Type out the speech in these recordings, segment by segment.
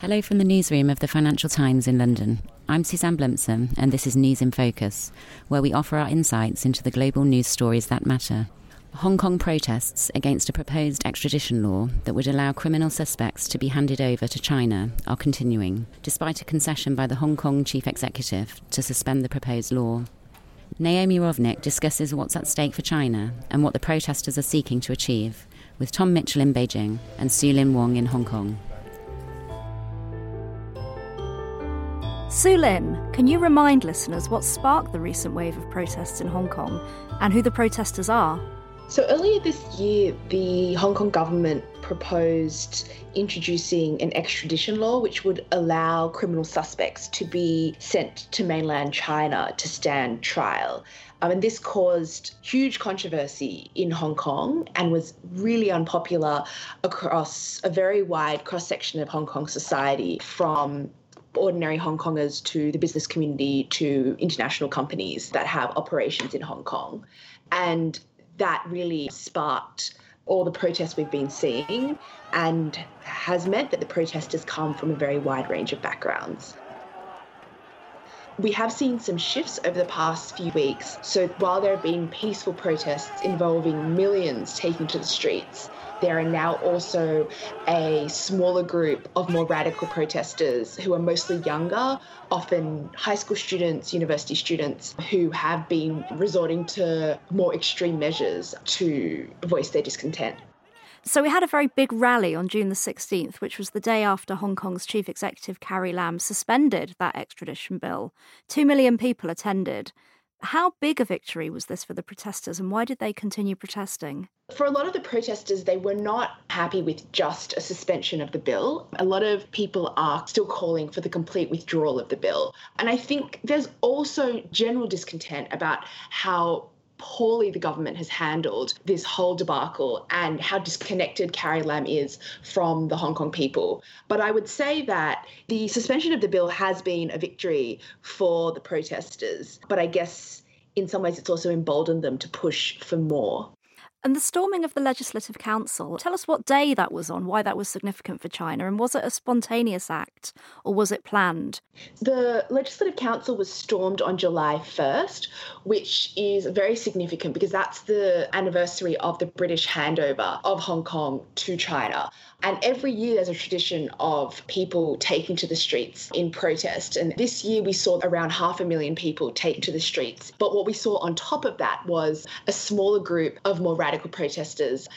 Hello from the newsroom of the Financial Times in London. I'm Suzanne Blumsom, and this is News in Focus, where we offer our insights into the global news stories that matter. Hong Kong protests against a proposed extradition law that would allow criminal suspects to be handed over to China are continuing, despite a concession by the Hong Kong chief executive to suspend the proposed law. Naomi Rovnick discusses what's at stake for China and what the protesters are seeking to achieve, with Tom Mitchell in Beijing and Sue-Lin Wong in Hong Kong. Sue-Lin, can you remind listeners what sparked the recent wave of protests in Hong Kong and who the protesters are? So, earlier this year, the Hong Kong government proposed introducing an extradition law which would allow criminal suspects to be sent to mainland China to stand trial. Um, and this caused huge controversy in Hong Kong and was really unpopular across a very wide cross section of Hong Kong society from ordinary Hong Kongers to the business community to international companies that have operations in Hong Kong. And that really sparked all the protests we've been seeing and has meant that the protesters come from a very wide range of backgrounds. We have seen some shifts over the past few weeks. So, while there have been peaceful protests involving millions taking to the streets, there are now also a smaller group of more radical protesters who are mostly younger, often high school students, university students, who have been resorting to more extreme measures to voice their discontent. So we had a very big rally on June the 16th, which was the day after Hong Kong's chief executive Carrie Lam suspended that extradition bill. Two million people attended. How big a victory was this for the protesters and why did they continue protesting? For a lot of the protesters, they were not happy with just a suspension of the bill. A lot of people are still calling for the complete withdrawal of the bill. And I think there's also general discontent about how poorly the government has handled this whole debacle and how disconnected Carrie Lam is from the Hong Kong people. But I would say that the suspension of the bill has been a victory for the protesters. But I guess in some ways it's also emboldened them to push for more. And the storming of the Legislative Council, tell us what day that was on, why that was significant for China, and was it a spontaneous act or was it planned? The Legislative Council was stormed on July 1st, which is very significant because that's the anniversary of the British handover of Hong Kong to China. And every year there's a tradition of people taking to the streets in protest. And this year we saw around half a million people take to the streets. But what we saw on top of that was a smaller group of more radical protesters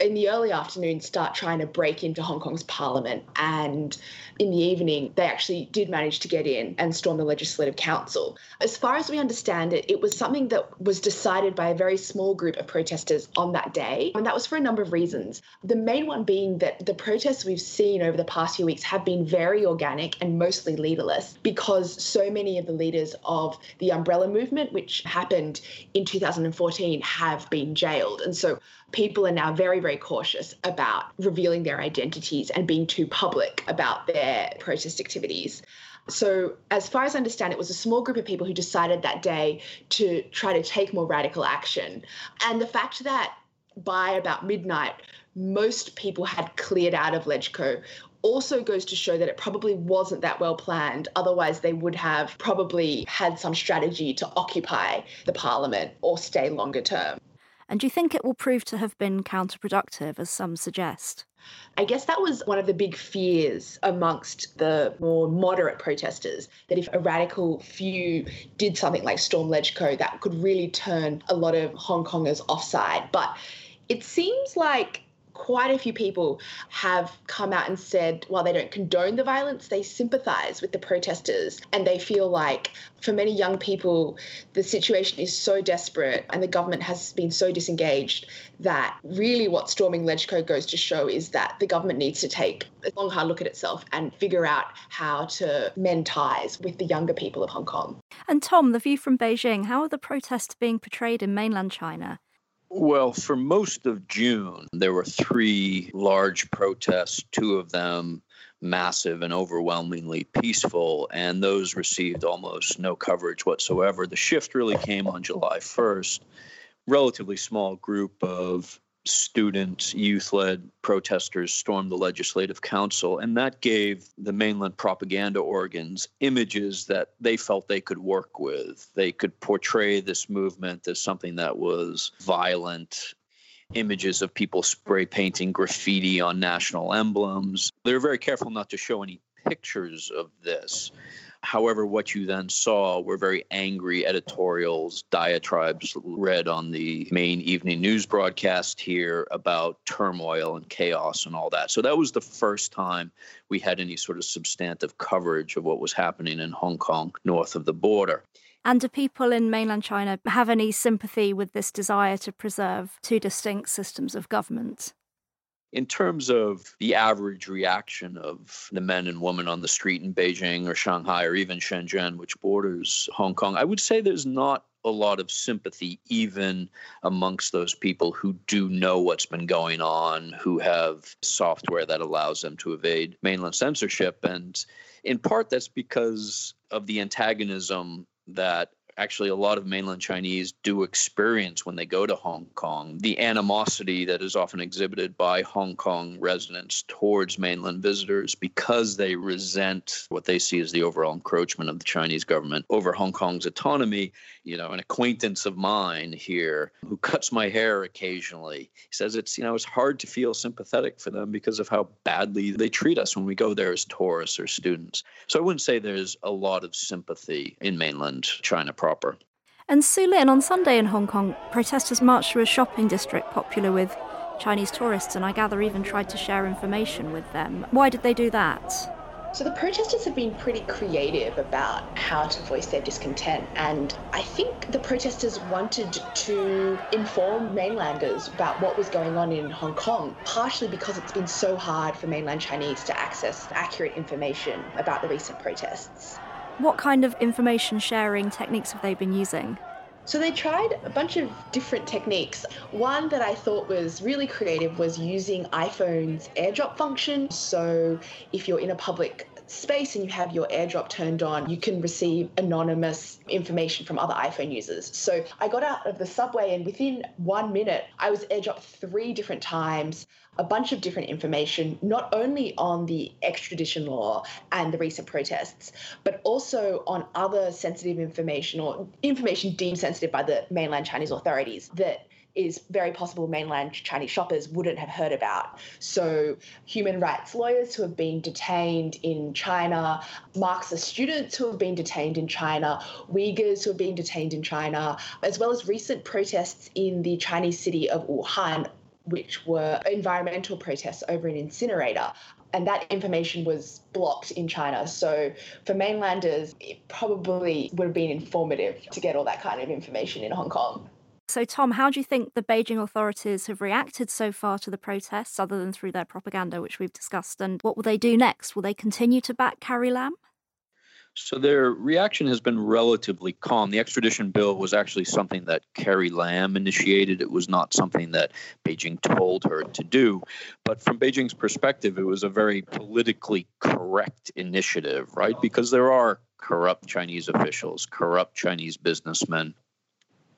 in the early afternoon start trying to break into Hong Kong's parliament. And in the evening, they actually did manage to get in and storm the Legislative Council. As far as we understand it, it was something that was decided by a very small group of protesters on that day. And that was for a number of reasons. The main one being that the protests we've seen over the past few weeks have been very organic and mostly leaderless because so many of the leaders of the umbrella movement, which happened in 2014, have been jailed. And so people are now very, very cautious about revealing their identities and being too public about their protest activities. So, as far as I understand, it was a small group of people who decided that day to try to take more radical action. And the fact that by about midnight, most people had cleared out of LegCo also goes to show that it probably wasn't that well planned. Otherwise, they would have probably had some strategy to occupy the parliament or stay longer term. And do you think it will prove to have been counterproductive, as some suggest? I guess that was one of the big fears amongst the more moderate protesters that if a radical few did something like Storm LegCo, that could really turn a lot of Hong Kongers offside. But it seems like quite a few people have come out and said, while they don't condone the violence, they sympathize with the protesters. And they feel like, for many young people, the situation is so desperate and the government has been so disengaged that really what storming LegCo goes to show is that the government needs to take a long, hard look at itself and figure out how to mend ties with the younger people of Hong Kong. And Tom, the view from Beijing, how are the protests being portrayed in mainland China? Well, for most of June, there were three large protests, two of them massive and overwhelmingly peaceful, and those received almost no coverage whatsoever. The shift really came on July 1st. Relatively small group of student, youth led protesters stormed the legislative council. And that gave the mainland propaganda organs images that they felt they could work with. They could portray this movement as something that was violent. Images of people spray painting graffiti on national emblems. They were very careful not to show any pictures of this. However, what you then saw were very angry editorials, diatribes read on the main evening news broadcast here about turmoil and chaos and all that. So that was the first time we had any sort of substantive coverage of what was happening in Hong Kong north of the border. And do people in mainland China have any sympathy with this desire to preserve two distinct systems of government? In terms of the average reaction of the men and women on the street in Beijing or Shanghai or even Shenzhen, which borders Hong Kong, I would say there's not a lot of sympathy even amongst those people who do know what's been going on, who have software that allows them to evade mainland censorship. And in part, that's because of the antagonism that actually a lot of mainland Chinese do experience when they go to Hong Kong. The animosity that is often exhibited by Hong Kong residents towards mainland visitors because they resent what they see as the overall encroachment of the Chinese government over Hong Kong's autonomy. You know, an acquaintance of mine here who cuts my hair occasionally says it's, you know, it's hard to feel sympathetic for them because of how badly they treat us when we go there as tourists or students. So I wouldn't say there's a lot of sympathy in mainland China proper. And Sue-Lin, on Sunday in Hong Kong, protesters marched through a shopping district popular with Chinese tourists and I gather even tried to share information with them. Why did they do that? So the protesters have been pretty creative about how to voice their discontent, and I think the protesters wanted to inform mainlanders about what was going on in Hong Kong, partially because it's been so hard for mainland Chinese to access accurate information about the recent protests. What kind of information sharing techniques have they been using? So they tried a bunch of different techniques. One that I thought was really creative was using iPhone's airdrop function. So if you're in a public space and you have your airdrop turned on, you can receive anonymous information from other iPhone users. So I got out of the subway and within one minute, I was airdropped three different times a bunch of different information, not only on the extradition law and the recent protests, but also on other sensitive information or information deemed sensitive by the mainland Chinese authorities that is very possible mainland Chinese shoppers wouldn't have heard about. So, human rights lawyers who have been detained in China, Marxist students who have been detained in China, Uyghurs who have been detained in China, as well as recent protests in the Chinese city of Wuhan which were environmental protests over an incinerator. And that information was blocked in China. So for mainlanders, it probably would have been informative to get all that kind of information in Hong Kong. So, Tom, how do you think the Beijing authorities have reacted so far to the protests, other than through their propaganda, which we've discussed? And what will they do next? Will they continue to back Carrie Lam? So their reaction has been relatively calm. The extradition bill was actually something that Carrie Lam initiated. It was not something that Beijing told her to do. But from Beijing's perspective, it was a very politically correct initiative, right? Because there are corrupt Chinese officials, corrupt Chinese businessmen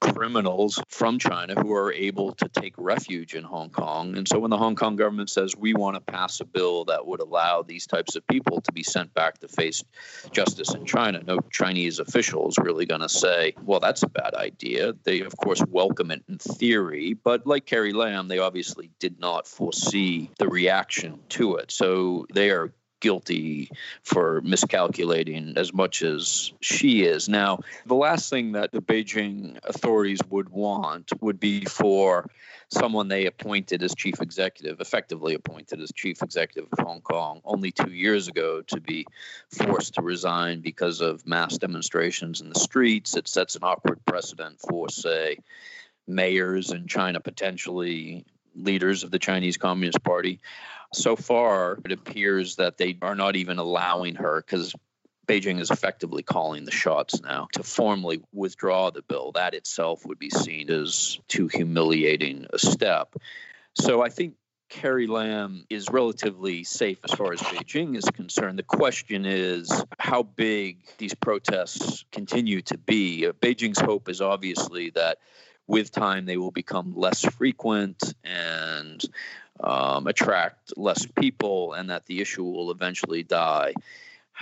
criminals from China who are able to take refuge in Hong Kong. And so when the Hong Kong government says we want to pass a bill that would allow these types of people to be sent back to face justice in China, no Chinese official is really going to say, well, that's a bad idea. They, of course, welcome it in theory, but like Carrie Lam, they obviously did not foresee the reaction to it. So they are guilty for miscalculating as much as she is. Now, the last thing that the Beijing authorities would want would be for someone they appointed as chief executive, effectively appointed as chief executive of Hong Kong only two years ago, to be forced to resign because of mass demonstrations in the streets. It sets an awkward precedent for, say, mayors in China, potentially leaders of the Chinese Communist Party so far, it appears that they are not even allowing her because Beijing is effectively calling the shots now to formally withdraw the bill. That itself would be seen as too humiliating a step. So I think Carrie Lam is relatively safe as far as Beijing is concerned. The question is how big these protests continue to be. Beijing's hope is obviously that with time, they will become less frequent and um, attract less people, and that the issue will eventually die.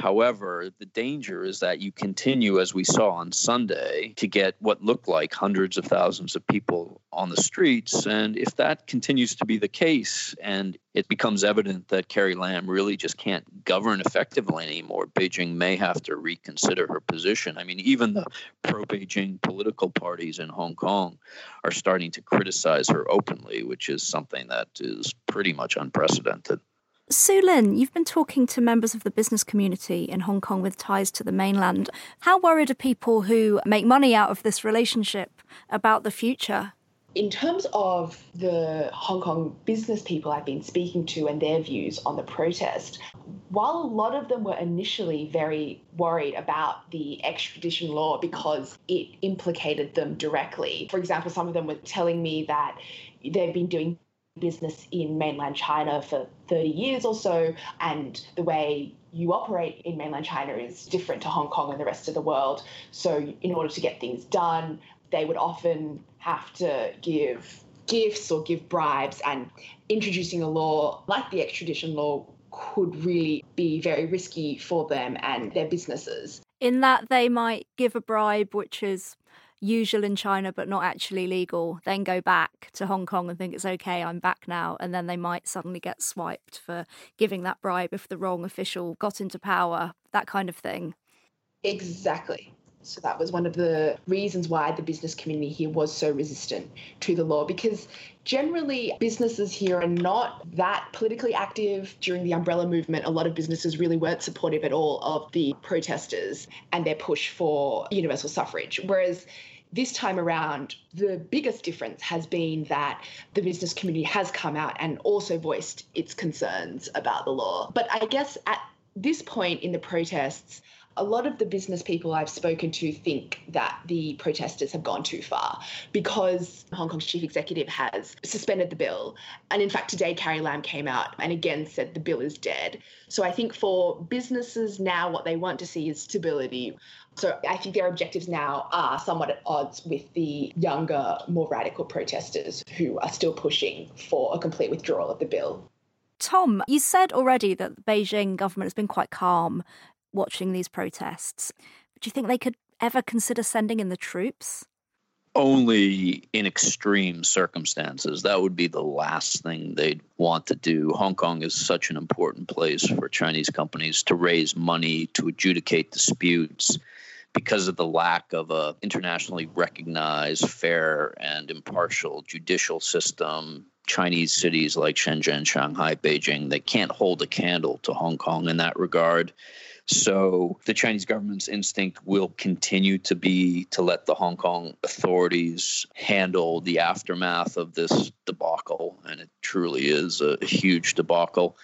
However, the danger is that you continue, as we saw on Sunday, to get what looked like hundreds of thousands of people on the streets. And if that continues to be the case and it becomes evident that Carrie Lam really just can't govern effectively anymore, Beijing may have to reconsider her position. I mean, even the pro Beijing political parties in Hong Kong are starting to criticize her openly, which is something that is pretty much unprecedented. Sue Lin, you've been talking to members of the business community in Hong Kong with ties to the mainland. How worried are people who make money out of this relationship about the future? In terms of the Hong Kong business people I've been speaking to and their views on the protest, while a lot of them were initially very worried about the extradition law because it implicated them directly, for example, some of them were telling me that they've been doing business in mainland China for 30 years or so, and the way you operate in mainland China is different to Hong Kong and the rest of the world. So, in order to get things done, they would often have to give gifts or give bribes, and introducing a law like the extradition law could really be very risky for them and their businesses. In that they might give a bribe, which is usual in China but not actually legal, then go back to Hong Kong and think it's okay, I'm back now, and then they might suddenly get swiped for giving that bribe if the wrong official got into power, that kind of thing. Exactly. So that was one of the reasons why the business community here was so resistant to the law because generally businesses here are not that politically active during the umbrella movement. A lot of businesses really weren't supportive at all of the protesters and their push for universal suffrage. Whereas this time around, the biggest difference has been that the business community has come out and also voiced its concerns about the law. But I guess at this point in the protests, a lot of the business people I've spoken to think that the protesters have gone too far because Hong Kong's chief executive has suspended the bill. And in fact, today Carrie Lam came out and again said the bill is dead. So I think for businesses now, what they want to see is stability. So I think their objectives now are somewhat at odds with the younger, more radical protesters who are still pushing for a complete withdrawal of the bill. Tom, you said already that the Beijing government has been quite calm watching these protests. Do you think they could ever consider sending in the troops? Only in extreme circumstances. That would be the last thing they'd want to do. Hong Kong is such an important place for Chinese companies to raise money, to adjudicate disputes because of the lack of a internationally recognized fair and impartial judicial system chinese cities like shenzhen shanghai beijing they can't hold a candle to hong kong in that regard so the Chinese government's instinct will continue to be to let the Hong Kong authorities handle the aftermath of this debacle. And it truly is a huge debacle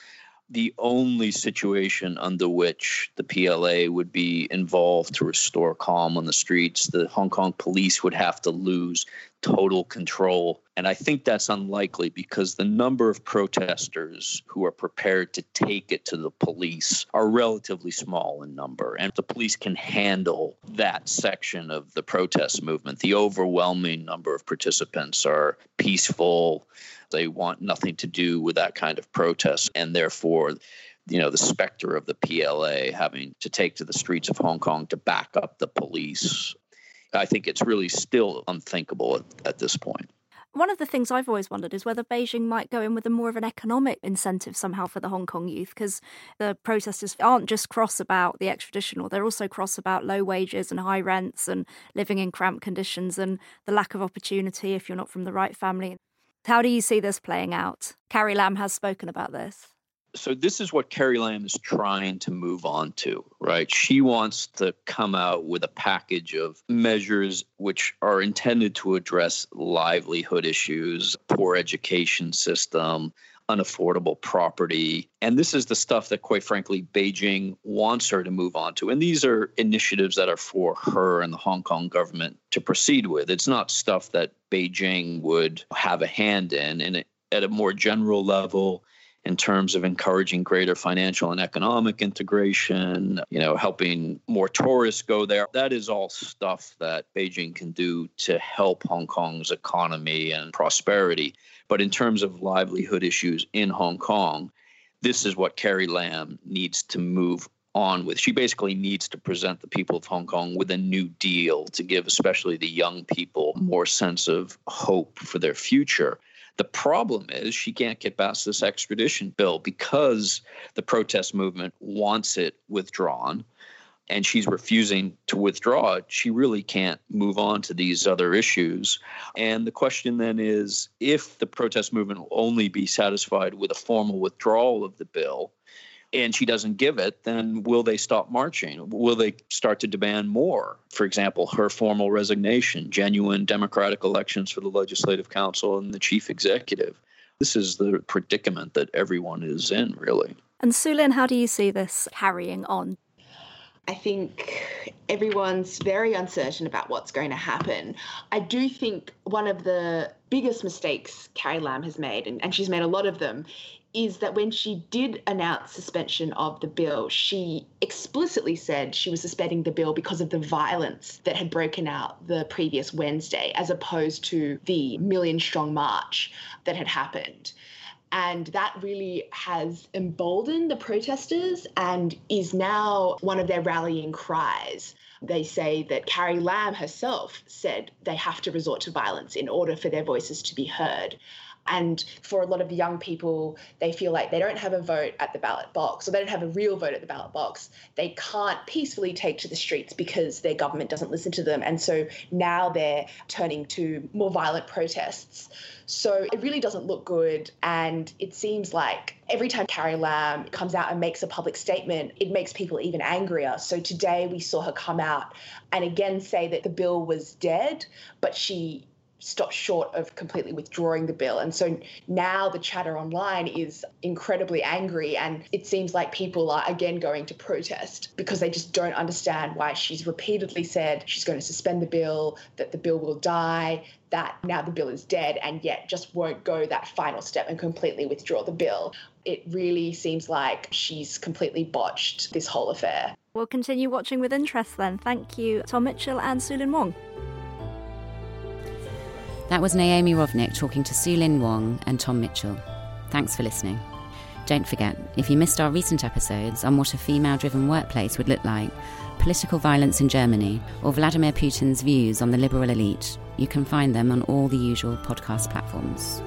the only situation under which the PLA would be involved to restore calm on the streets. The Hong Kong police would have to lose total control. And I think that's unlikely because the number of protesters who are prepared to take it to the police are relatively small in number. And the police can handle that section of the protest movement. The overwhelming number of participants are peaceful they want nothing to do with that kind of protest, and therefore, you know, the specter of the PLA having to take to the streets of Hong Kong to back up the police. I think it's really still unthinkable at, at this point. One of the things I've always wondered is whether Beijing might go in with a more of an economic incentive somehow for the Hong Kong youth, because the protesters aren't just cross about the extradition law, they're also cross about low wages and high rents and living in cramped conditions and the lack of opportunity if you're not from the right family. How do you see this playing out? Carrie Lam has spoken about this. So, this is what Carrie Lam is trying to move on to, right? She wants to come out with a package of measures which are intended to address livelihood issues, poor education system, unaffordable property. And this is the stuff that, quite frankly, Beijing wants her to move on to. And these are initiatives that are for her and the Hong Kong government to proceed with. It's not stuff that Beijing would have a hand in. And at a more general level, in terms of encouraging greater financial and economic integration, you know, helping more tourists go there. That is all stuff that Beijing can do to help Hong Kong's economy and prosperity. But in terms of livelihood issues in Hong Kong, this is what Carrie Lam needs to move on with. She basically needs to present the people of Hong Kong with a new deal to give, especially the young people, more sense of hope for their future. The problem is she can't get past this extradition bill because the protest movement wants it withdrawn and she's refusing to withdraw, it, she really can't move on to these other issues. And the question then is if the protest movement will only be satisfied with a formal withdrawal of the bill, and she doesn't give it, then will they stop marching? Will they start to demand more? For example, her formal resignation, genuine democratic elections for the Legislative Council and the chief executive. This is the predicament that everyone is in, really. And Sue-Lin, how do you see this carrying on? I think everyone's very uncertain about what's going to happen. I do think one of the biggest mistakes Carrie Lam has made, and, and she's made a lot of them, is that when she did announce suspension of the bill, she explicitly said she was suspending the bill because of the violence that had broken out the previous Wednesday, as opposed to the million strong march that had happened. And that really has emboldened the protesters and is now one of their rallying cries. They say that Carrie Lam herself said they have to resort to violence in order for their voices to be heard. And for a lot of young people, they feel like they don't have a vote at the ballot box or they don't have a real vote at the ballot box. They can't peacefully take to the streets because their government doesn't listen to them. And so now they're turning to more violent protests. So it really doesn't look good. And it seems like every time Carrie Lam comes out and makes a public statement, it makes people even angrier. So today we saw her come out and again say that the bill was dead, but she stopped short of completely withdrawing the bill. And so now the chatter online is incredibly angry. And it seems like people are again going to protest because they just don't understand why she's repeatedly said she's going to suspend the bill, that the bill will die, that now the bill is dead, and yet just won't go that final step and completely withdraw the bill. It really seems like she's completely botched this whole affair. We'll continue watching with interest then. Thank you, Tom Mitchell and Sue-Lin Wong. That was Naomi Rovnick talking to Sue-Lin Wong and Tom Mitchell. Thanks for listening. Don't forget, if you missed our recent episodes on what a female driven workplace would look like, political violence in Germany, or Vladimir Putin's views on the liberal elite, you can find them on all the usual podcast platforms.